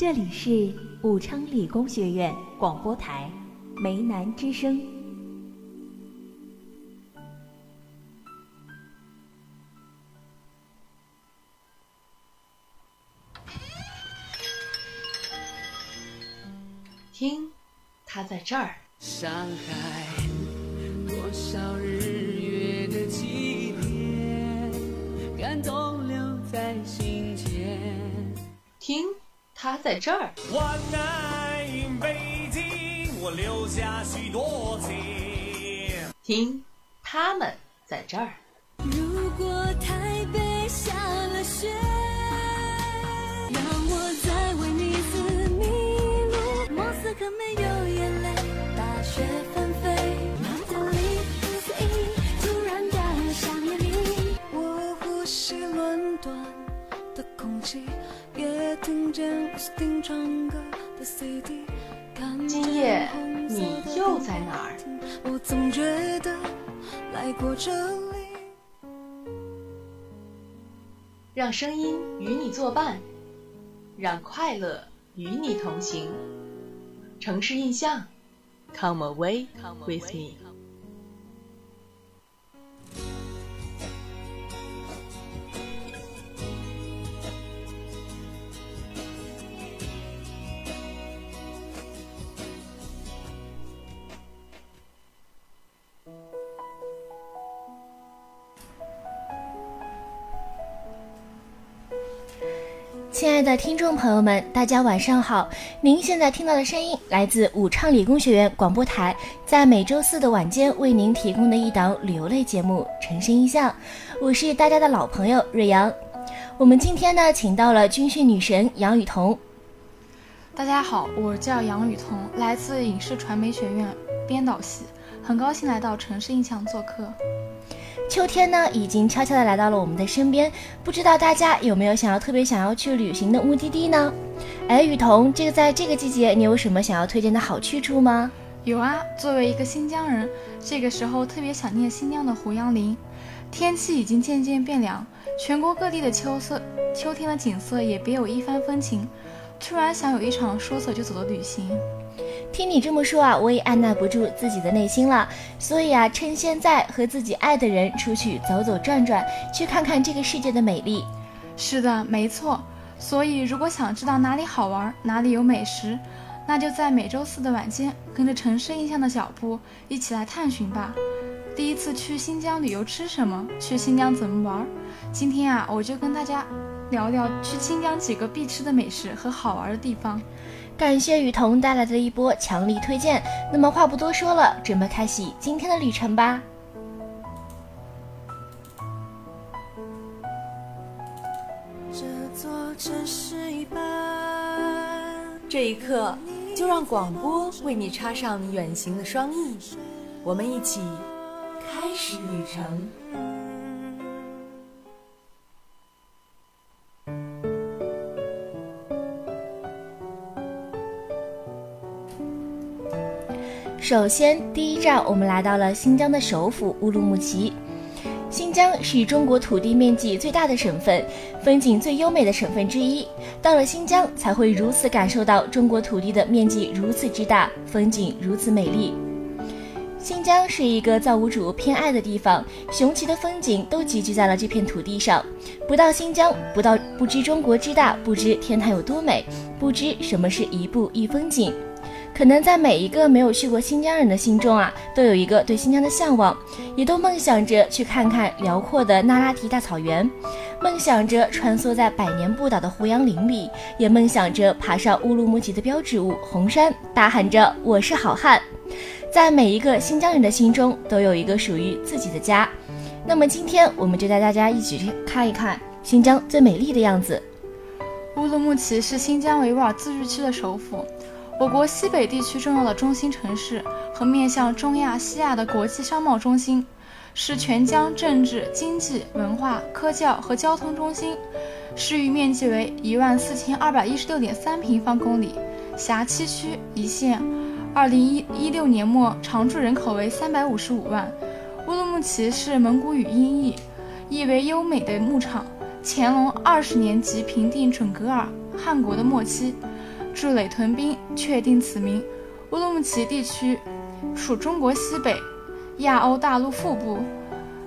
这里是武昌理工学院广播台梅南之声。听，他在这儿。上海，多少日月的纪念，感动留在心间。听，他在这儿。万爱北京，我留下许多情。听，他们在这儿。今夜你又在哪儿？我总觉得来过这里。让声音与你作伴，让快乐与你同行。城市印象，Come away with me。亲爱的听众朋友们，大家晚上好！您现在听到的声音来自武昌理工学院广播台，在每周四的晚间为您提供的一档旅游类节目《城市印象》，我是大家的老朋友瑞阳。我们今天呢，请到了军训女神杨雨桐。大家好，我叫杨雨桐，来自影视传媒学院编导系，很高兴来到《城市印象》做客。秋天呢，已经悄悄地来到了我们的身边，不知道大家有没有想要特别想要去旅行的目的地呢？哎，雨桐，这个在这个季节，你有什么想要推荐的好去处吗？有啊，作为一个新疆人，这个时候特别想念新疆的胡杨林。天气已经渐渐变凉，全国各地的秋色、秋天的景色也别有一番风情。突然想有一场说走就走的旅行。听你这么说啊，我也按捺不住自己的内心了。所以啊，趁现在和自己爱的人出去走走转转，去看看这个世界的美丽。是的，没错。所以如果想知道哪里好玩，哪里有美食，那就在每周四的晚间，跟着城市印象的脚步一起来探寻吧。第一次去新疆旅游吃什么？去新疆怎么玩？今天啊，我就跟大家聊聊去新疆几个必吃的美食和好玩的地方。感谢雨桐带来的一波强力推荐。那么话不多说了，准备开启今天的旅程吧。这座城市一半。这一刻，就让广播为你插上远行的双翼，我们一起开始旅程。首先，第一站我们来到了新疆的首府乌鲁木齐。新疆是中国土地面积最大的省份，风景最优美的省份之一。到了新疆，才会如此感受到中国土地的面积如此之大，风景如此美丽。新疆是一个造物主偏爱的地方，雄奇的风景都集聚在了这片土地上。不到新疆，不到不知中国之大，不知天堂有多美，不知什么是一步一风景。可能在每一个没有去过新疆人的心中啊，都有一个对新疆的向往，也都梦想着去看看辽阔的那拉提大草原，梦想着穿梭在百年不倒的胡杨林里，也梦想着爬上乌鲁木齐的标志物红山，大喊着“我是好汉”。在每一个新疆人的心中，都有一个属于自己的家。那么今天，我们就带大家一起去看一看新疆最美丽的样子。乌鲁木齐是新疆维吾尔自治区的首府。我国西北地区重要的中心城市和面向中亚、西亚的国际商贸中心，是全疆政治、经济、文化、科教和交通中心，市域面积为一万四千二百一十六点三平方公里，辖七区一县。二零一一六年末，常住人口为三百五十五万。乌鲁木齐是蒙古语音译，意为优美的牧场。乾隆二十年即平定准噶尔汗国的末期。驻垒屯兵，确定此名。乌鲁木齐地区属中国西北亚欧大陆腹部，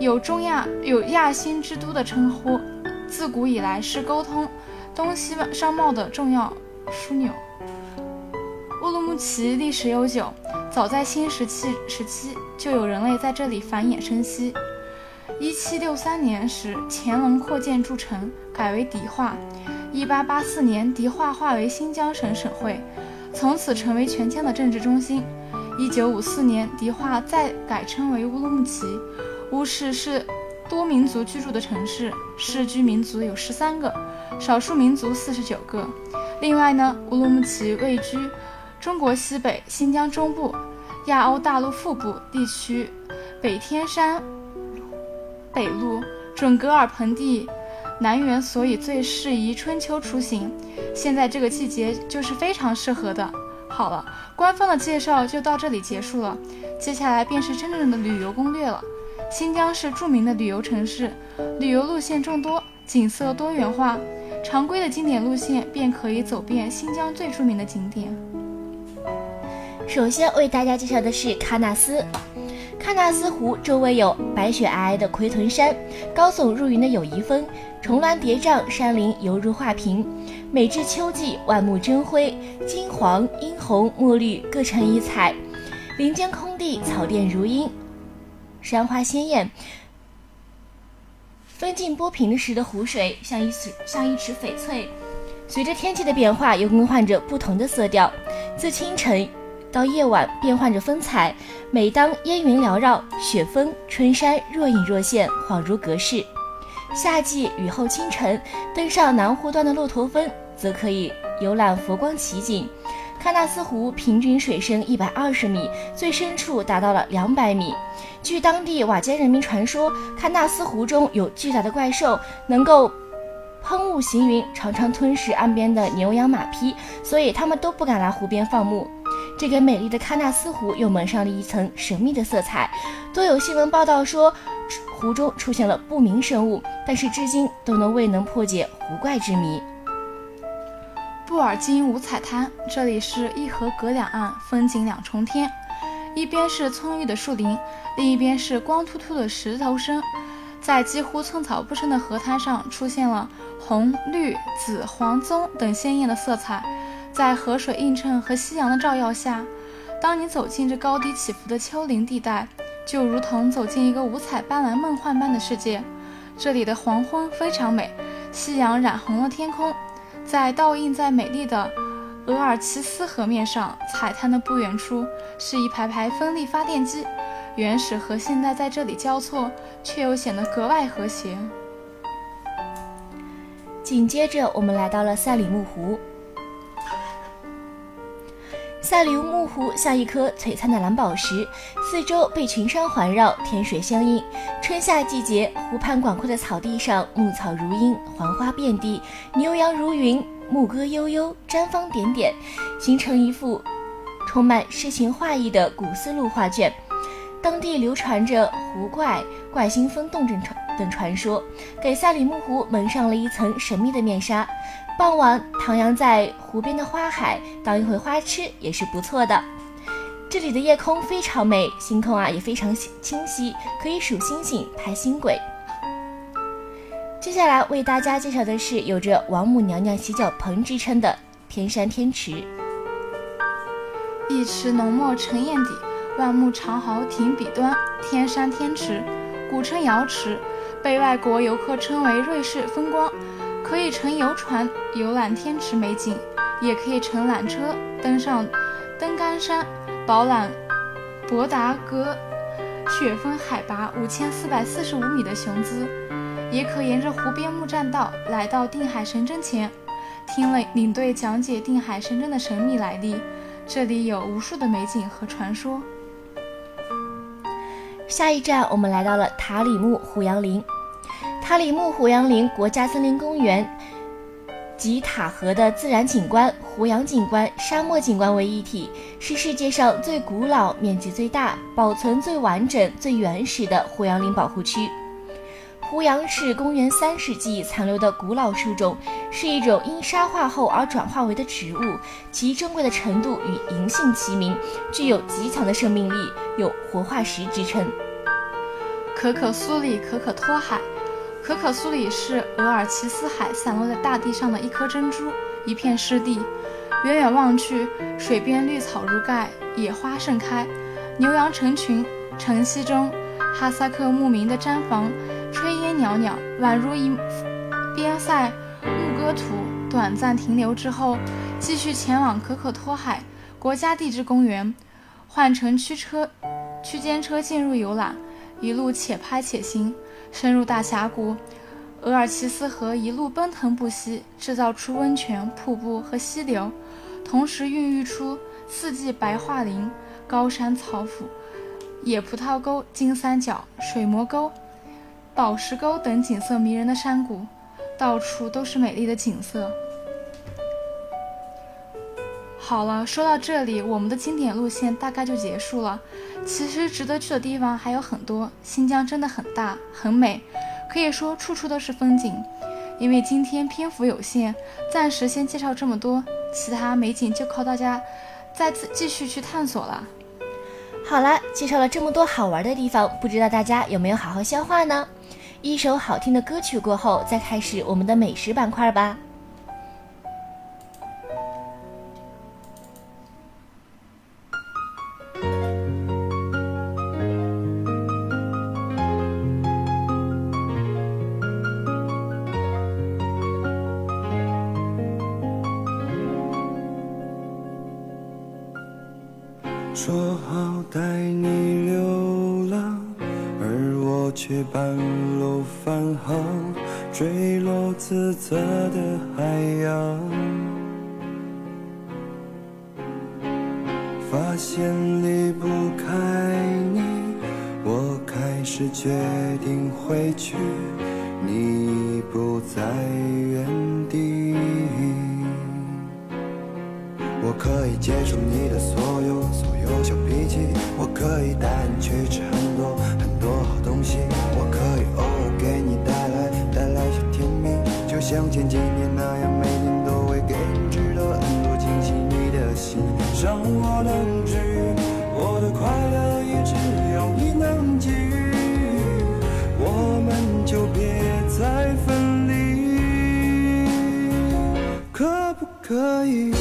有中亚有亚新之都的称呼，自古以来是沟通东西商贸的重要枢纽。乌鲁木齐历史悠久，早在新石器时期就有人类在这里繁衍生息。一七六三年时，乾隆扩建筑城，改为迪化。一八八四年，迪化划为新疆省省会，从此成为全疆的政治中心。一九五四年，迪化再改称为乌鲁木齐。乌市是多民族居住的城市，市居民族有十三个，少数民族四十九个。另外呢，乌鲁木齐位居中国西北、新疆中部、亚欧大陆腹部地区，北天山北路、准噶尔盆地南缘，所以最适宜春秋出行。现在这个季节就是非常适合的。好了，官方的介绍就到这里结束了，接下来便是真正的旅游攻略了。新疆是著名的旅游城市，旅游路线众多，景色多元化，常规的经典路线便可以走遍新疆最著名的景点。首先为大家介绍的是喀纳斯。喀纳斯湖周围有白雪皑皑的奎屯山、高耸入云的友谊峰、重峦叠嶂，山林犹如画屏。每至秋季，万木争辉，金黄、殷红、墨绿各成一彩。林间空地，草甸如茵，山花鲜艳。分镜波平时的湖水像一池像一池翡翠，随着天气的变化，又更换着不同的色调。自清晨到夜晚，变换着风采。每当烟云缭绕，雪峰、春山若隐若现，恍如隔世。夏季雨后清晨，登上南湖端的骆驼峰，则可以游览佛光奇景。喀纳斯湖平均水深一百二十米，最深处达到了两百米。据当地瓦尖人民传说，喀纳斯湖中有巨大的怪兽，能够喷雾行云，常常吞噬岸边的牛羊马匹，所以他们都不敢来湖边放牧。这给美丽的喀纳斯湖又蒙上了一层神秘的色彩。多有新闻报道说，湖中出现了不明生物，但是至今都能未能破解湖怪之谜。布尔津五彩滩，这里是一河隔两岸，风景两重天。一边是葱郁的树林，另一边是光秃秃的石头森。在几乎寸草不生的河滩上，出现了红、绿、紫、黄、棕等鲜艳的色彩。在河水映衬和夕阳的照耀下，当你走进这高低起伏的丘陵地带，就如同走进一个五彩斑斓、梦幻般的世界。这里的黄昏非常美，夕阳染红了天空，在倒映在美丽的额尔齐斯河面上。海滩的不远处是一排排风力发电机，原始和现代在这里交错，却又显得格外和谐。紧接着，我们来到了赛里木湖。赛里木湖像一颗璀璨的蓝宝石，四周被群山环绕，天水相映。春夏季节，湖畔广阔的草地上，牧草如茵，黄花遍地，牛羊如云，牧歌悠悠，毡房点点，形成一幅充满诗情画意的古丝路画卷。当地流传着湖怪、怪星风洞等传等传说，给赛里木湖蒙上了一层神秘的面纱。傍晚徜徉在湖边的花海，当一回花痴也是不错的。这里的夜空非常美，星空啊也非常清晰，可以数星星、拍星轨。接下来为大家介绍的是有着“王母娘娘洗脚盆”之称的天山天池。一池浓墨沉砚底，万木长毫停笔端。天山天池，古称瑶池，被外国游客称为瑞士风光。可以乘游船游览天池美景，也可以乘缆车登上登干山，饱览博达格雪峰海拔五千四百四十五米的雄姿，也可沿着湖边木栈道来到定海神针前，听了领队讲解定海神针的神秘来历。这里有无数的美景和传说。下一站，我们来到了塔里木胡杨林。塔里木胡杨林国家森林公园集塔河的自然景观、胡杨景观、沙漠景观为一体，是世界上最古老、面积最大、保存最完整、最原始的胡杨林保护区。胡杨是公元三世纪残留的古老树种，是一种因沙化后而转化为的植物，其珍贵的程度与银杏齐名，具有极强的生命力，有活化石之称。可可苏里可可托海，可可苏里是额尔齐斯海散落在大地上的一颗珍珠，一片湿地。远远望去，水边绿草如盖，野花盛开，牛羊成群。晨曦中，哈萨克牧民的毡房炊烟袅袅，宛如一边塞牧歌图。短暂停留之后，继续前往可可托海国家地质公园，换乘驱车区间车进入游览。一路且拍且行，深入大峡谷，额尔齐斯河一路奔腾不息，制造出温泉、瀑布和溪流，同时孕育出四季白桦林、高山草府、野葡萄沟、金三角、水磨沟、宝石沟等景色迷人的山谷，到处都是美丽的景色。好了，说到这里，我们的经典路线大概就结束了。其实值得去的地方还有很多，新疆真的很大很美，可以说处处都是风景。因为今天篇幅有限，暂时先介绍这么多，其他美景就靠大家再次继续去探索了。好了，介绍了这么多好玩的地方，不知道大家有没有好好消化呢？一首好听的歌曲过后，再开始我们的美食板块吧。说好带你流浪，而我却半路返航，坠落自责的海洋。发现离不开你，我开始决定回去，你已不在原地。我可以接受你的所我可以带你去吃很多很多好东西，我可以偶尔给你带来带来小甜蜜，就像前几年那样，每年都会给你制造很多惊喜。你的心让我能治愈，我的快乐也只有你能给予，我们就别再分离，可不可以？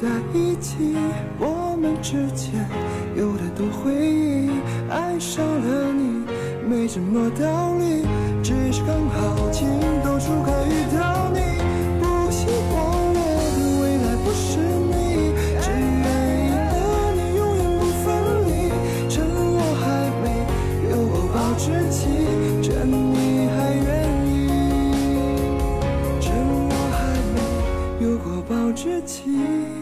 在一起我们之间有太多回忆爱上了你没什么道理只是刚好情窦初开遇到你不希望我的未来不是你只愿意和你永远不分离趁我还没有过保质期趁你还愿意趁我还没有过保质期。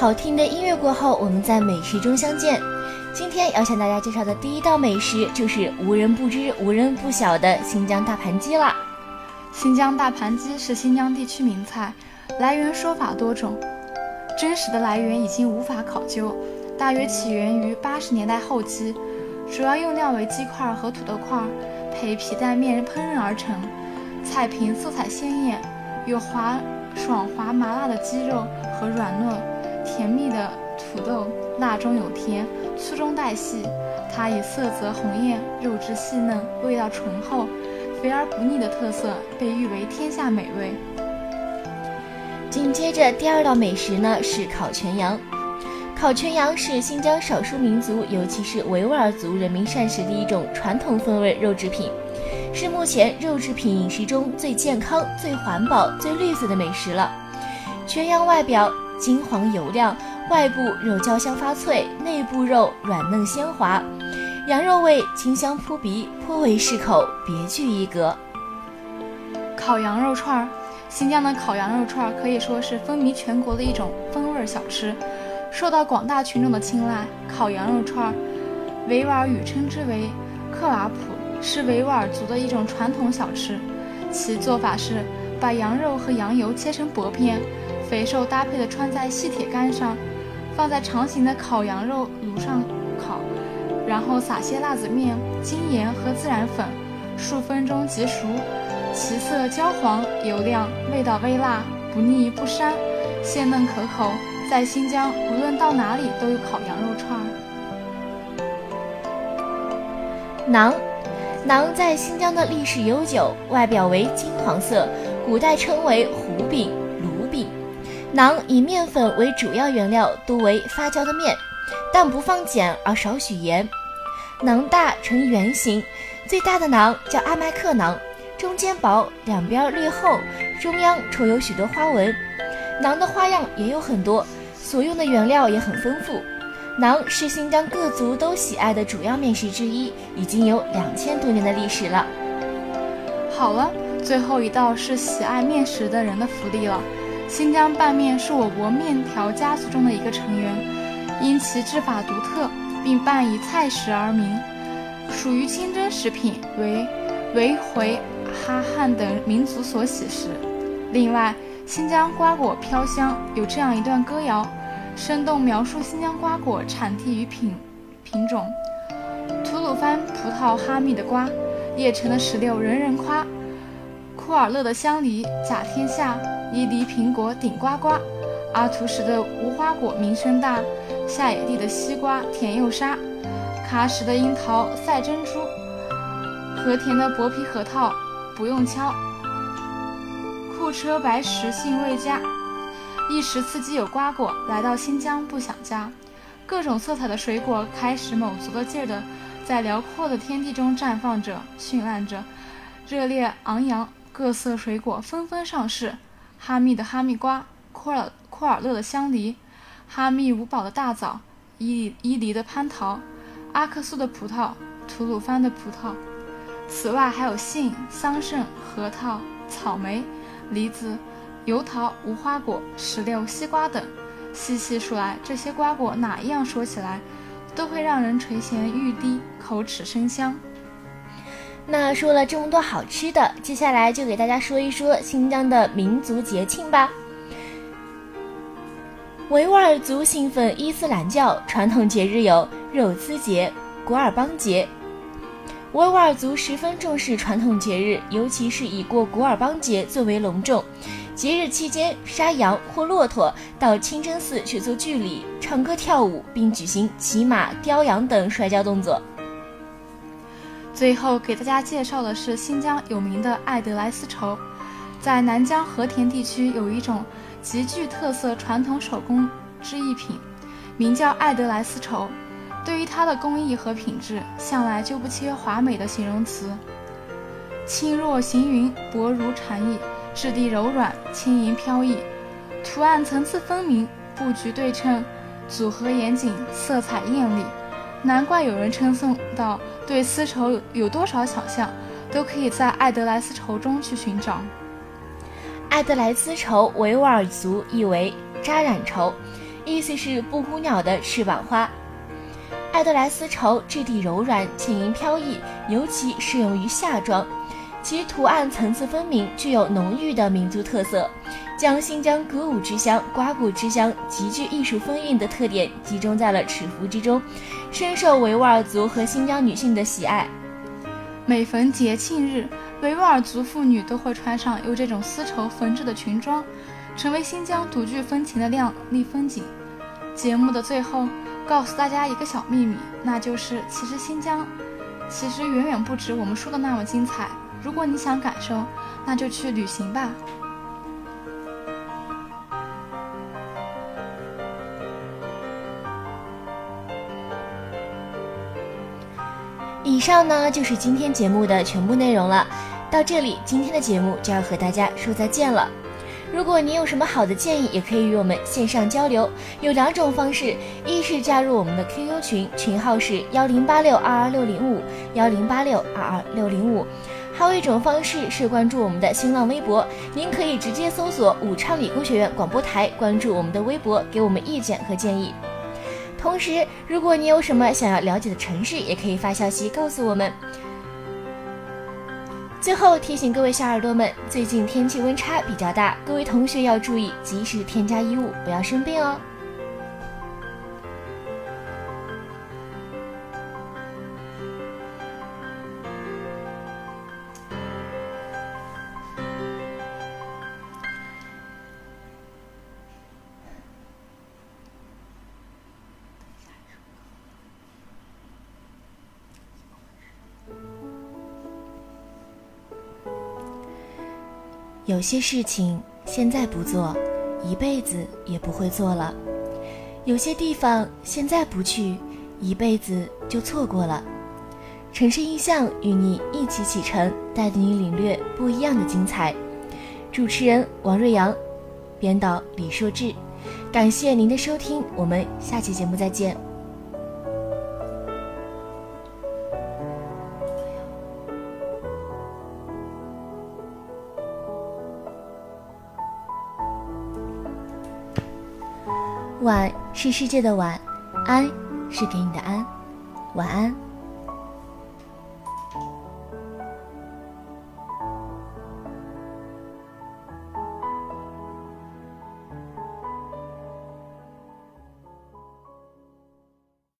好听的音乐过后，我们在美食中相见。今天要向大家介绍的第一道美食就是无人不知、无人不晓的新疆大盘鸡啦。新疆大盘鸡是新疆地区名菜，来源说法多种，真实的来源已经无法考究，大约起源于八十年代后期，主要用料为鸡块和土豆块，配皮带面烹饪而成。菜品色彩鲜艳，有滑爽滑麻辣的鸡肉和软糯甜蜜的土豆，辣中有甜，粗中带细。它以色泽红艳、肉质细嫩、味道醇厚、肥而不腻的特色，被誉为天下美味。紧接着第二道美食呢是烤全羊。烤全羊是新疆少数民族，尤其是维吾尔族人民膳食的一种传统风味肉制品，是目前肉制品饮食中最健康、最环保、最绿色的美食了。全羊外表金黄油亮，外部肉焦香发脆，内部肉软嫩鲜滑，羊肉味清香扑鼻，颇为适口，别具一格。烤羊肉串儿，新疆的烤羊肉串儿可以说是风靡全国的一种风味小吃，受到广大群众的青睐。烤羊肉串儿，维吾尔语称之为克瓦普，是维吾尔族的一种传统小吃。其做法是把羊肉和羊油切成薄片，肥瘦搭配的穿在细铁杆上，放在长形的烤羊肉炉上烤，然后撒些辣子面、精盐和孜然粉，数分钟即熟。其色焦黄油亮，味道微辣，不腻不膻，鲜嫩可口。在新疆，无论到哪里都有烤羊肉串。馕，馕在新疆的历史悠久，外表为金黄色，古代称为糊饼、卤饼。馕以面粉为主要原料，多为发酵的面，但不放碱而少许盐。馕大呈圆形，最大的馕叫阿麦克馕，中间薄，两边略厚，中央戳有许多花纹。馕的花样也有很多，所用的原料也很丰富。馕是新疆各族都喜爱的主要面食之一，已经有两千多年的历史了。好了，最后一道是喜爱面食的人的福利了。新疆拌面是我国面条家族中的一个成员，因其制法独特，并拌以菜食而名，属于清真食品，为维回、哈汉等民族所喜食。另外，新疆瓜果飘香，有这样一段歌谣。生动描述新疆瓜果产地与品品种。吐鲁番葡萄哈密的瓜，叶城的石榴人人夸。库尔勒的香梨甲天下，伊犁苹果顶呱呱。阿图什的无花果名声大，夏野地的西瓜甜又沙。喀什的樱桃赛珍珠，和田的薄皮核桃不用敲。库车白石性味佳。一时刺激有瓜果，来到新疆不想家。各种色彩的水果开始卯足了劲儿的，在辽阔的天地中绽放着、绚烂着，热烈昂扬。各色水果纷纷上市：哈密的哈密瓜，库尔库尔勒的香梨，哈密五宝的大枣，伊伊犁的蟠桃，阿克苏的葡萄，吐鲁番的葡萄。此外还有杏、桑葚、核桃、草莓、梨子。油桃、无花果、石榴、西瓜等，细细数来，这些瓜果哪一样说起来，都会让人垂涎欲滴，口齿生香。那说了这么多好吃的，接下来就给大家说一说新疆的民族节庆吧。维吾尔族信奉伊斯兰教，传统节日有肉孜节、古尔邦节。维吾尔族十分重视传统节日，尤其是以过古尔邦节最为隆重。节日期间，杀羊或骆驼到清真寺去做祭礼、唱歌跳舞，并举行骑马、叼羊等摔跤动作。最后给大家介绍的是新疆有名的艾德莱丝绸，在南疆和田地区有一种极具特色传统手工织艺品，名叫爱德莱丝绸。对于它的工艺和品质，向来就不缺华美的形容词。轻若行云，薄如蝉翼，质地柔软，轻盈飘逸，图案层次分明，布局对称，组合严谨，色彩艳丽。难怪有人称颂道：对丝绸有多少想象，都可以在艾德莱丝绸中去寻找。艾德莱丝绸维吾尔族意为扎染绸，意思是布谷鸟的翅膀花。艾德莱丝绸质地柔软，轻盈飘逸，尤其适用于夏装。其图案层次分明，具有浓郁的民族特色，将新疆歌舞之乡、瓜果之乡极具艺术风韵的特点集中在了尺幅之中，深受维吾尔族和新疆女性的喜爱。每逢节庆日，维吾尔族妇女都会穿上由这种丝绸缝制的裙装，成为新疆独具风情的靓丽风景。节目的最后，告诉大家一个小秘密，那就是其实新疆，其实远远不止我们说的那么精彩。如果你想感受，那就去旅行吧。以上呢就是今天节目的全部内容了。到这里，今天的节目就要和大家说再见了。如果你有什么好的建议，也可以与我们线上交流。有两种方式：一是加入我们的 QQ 群，群号是幺零八六二二六零五幺零八六二二六零五；还有一种方式是关注我们的新浪微博，您可以直接搜索“武昌理工学院广播台”，关注我们的微博，给我们意见和建议。同时，如果你有什么想要了解的城市，也可以发消息告诉我们。最后提醒各位小耳朵们，最近天气温差比较大，各位同学要注意及时添加衣物，不要生病哦。有些事情现在不做，一辈子也不会做了；有些地方现在不去，一辈子就错过了。城市印象与你一起启程，带领你领略不一样的精彩。主持人王瑞阳，编导李硕志，感谢您的收听，我们下期节目再见。是世界的晚，安是给你的安，晚安。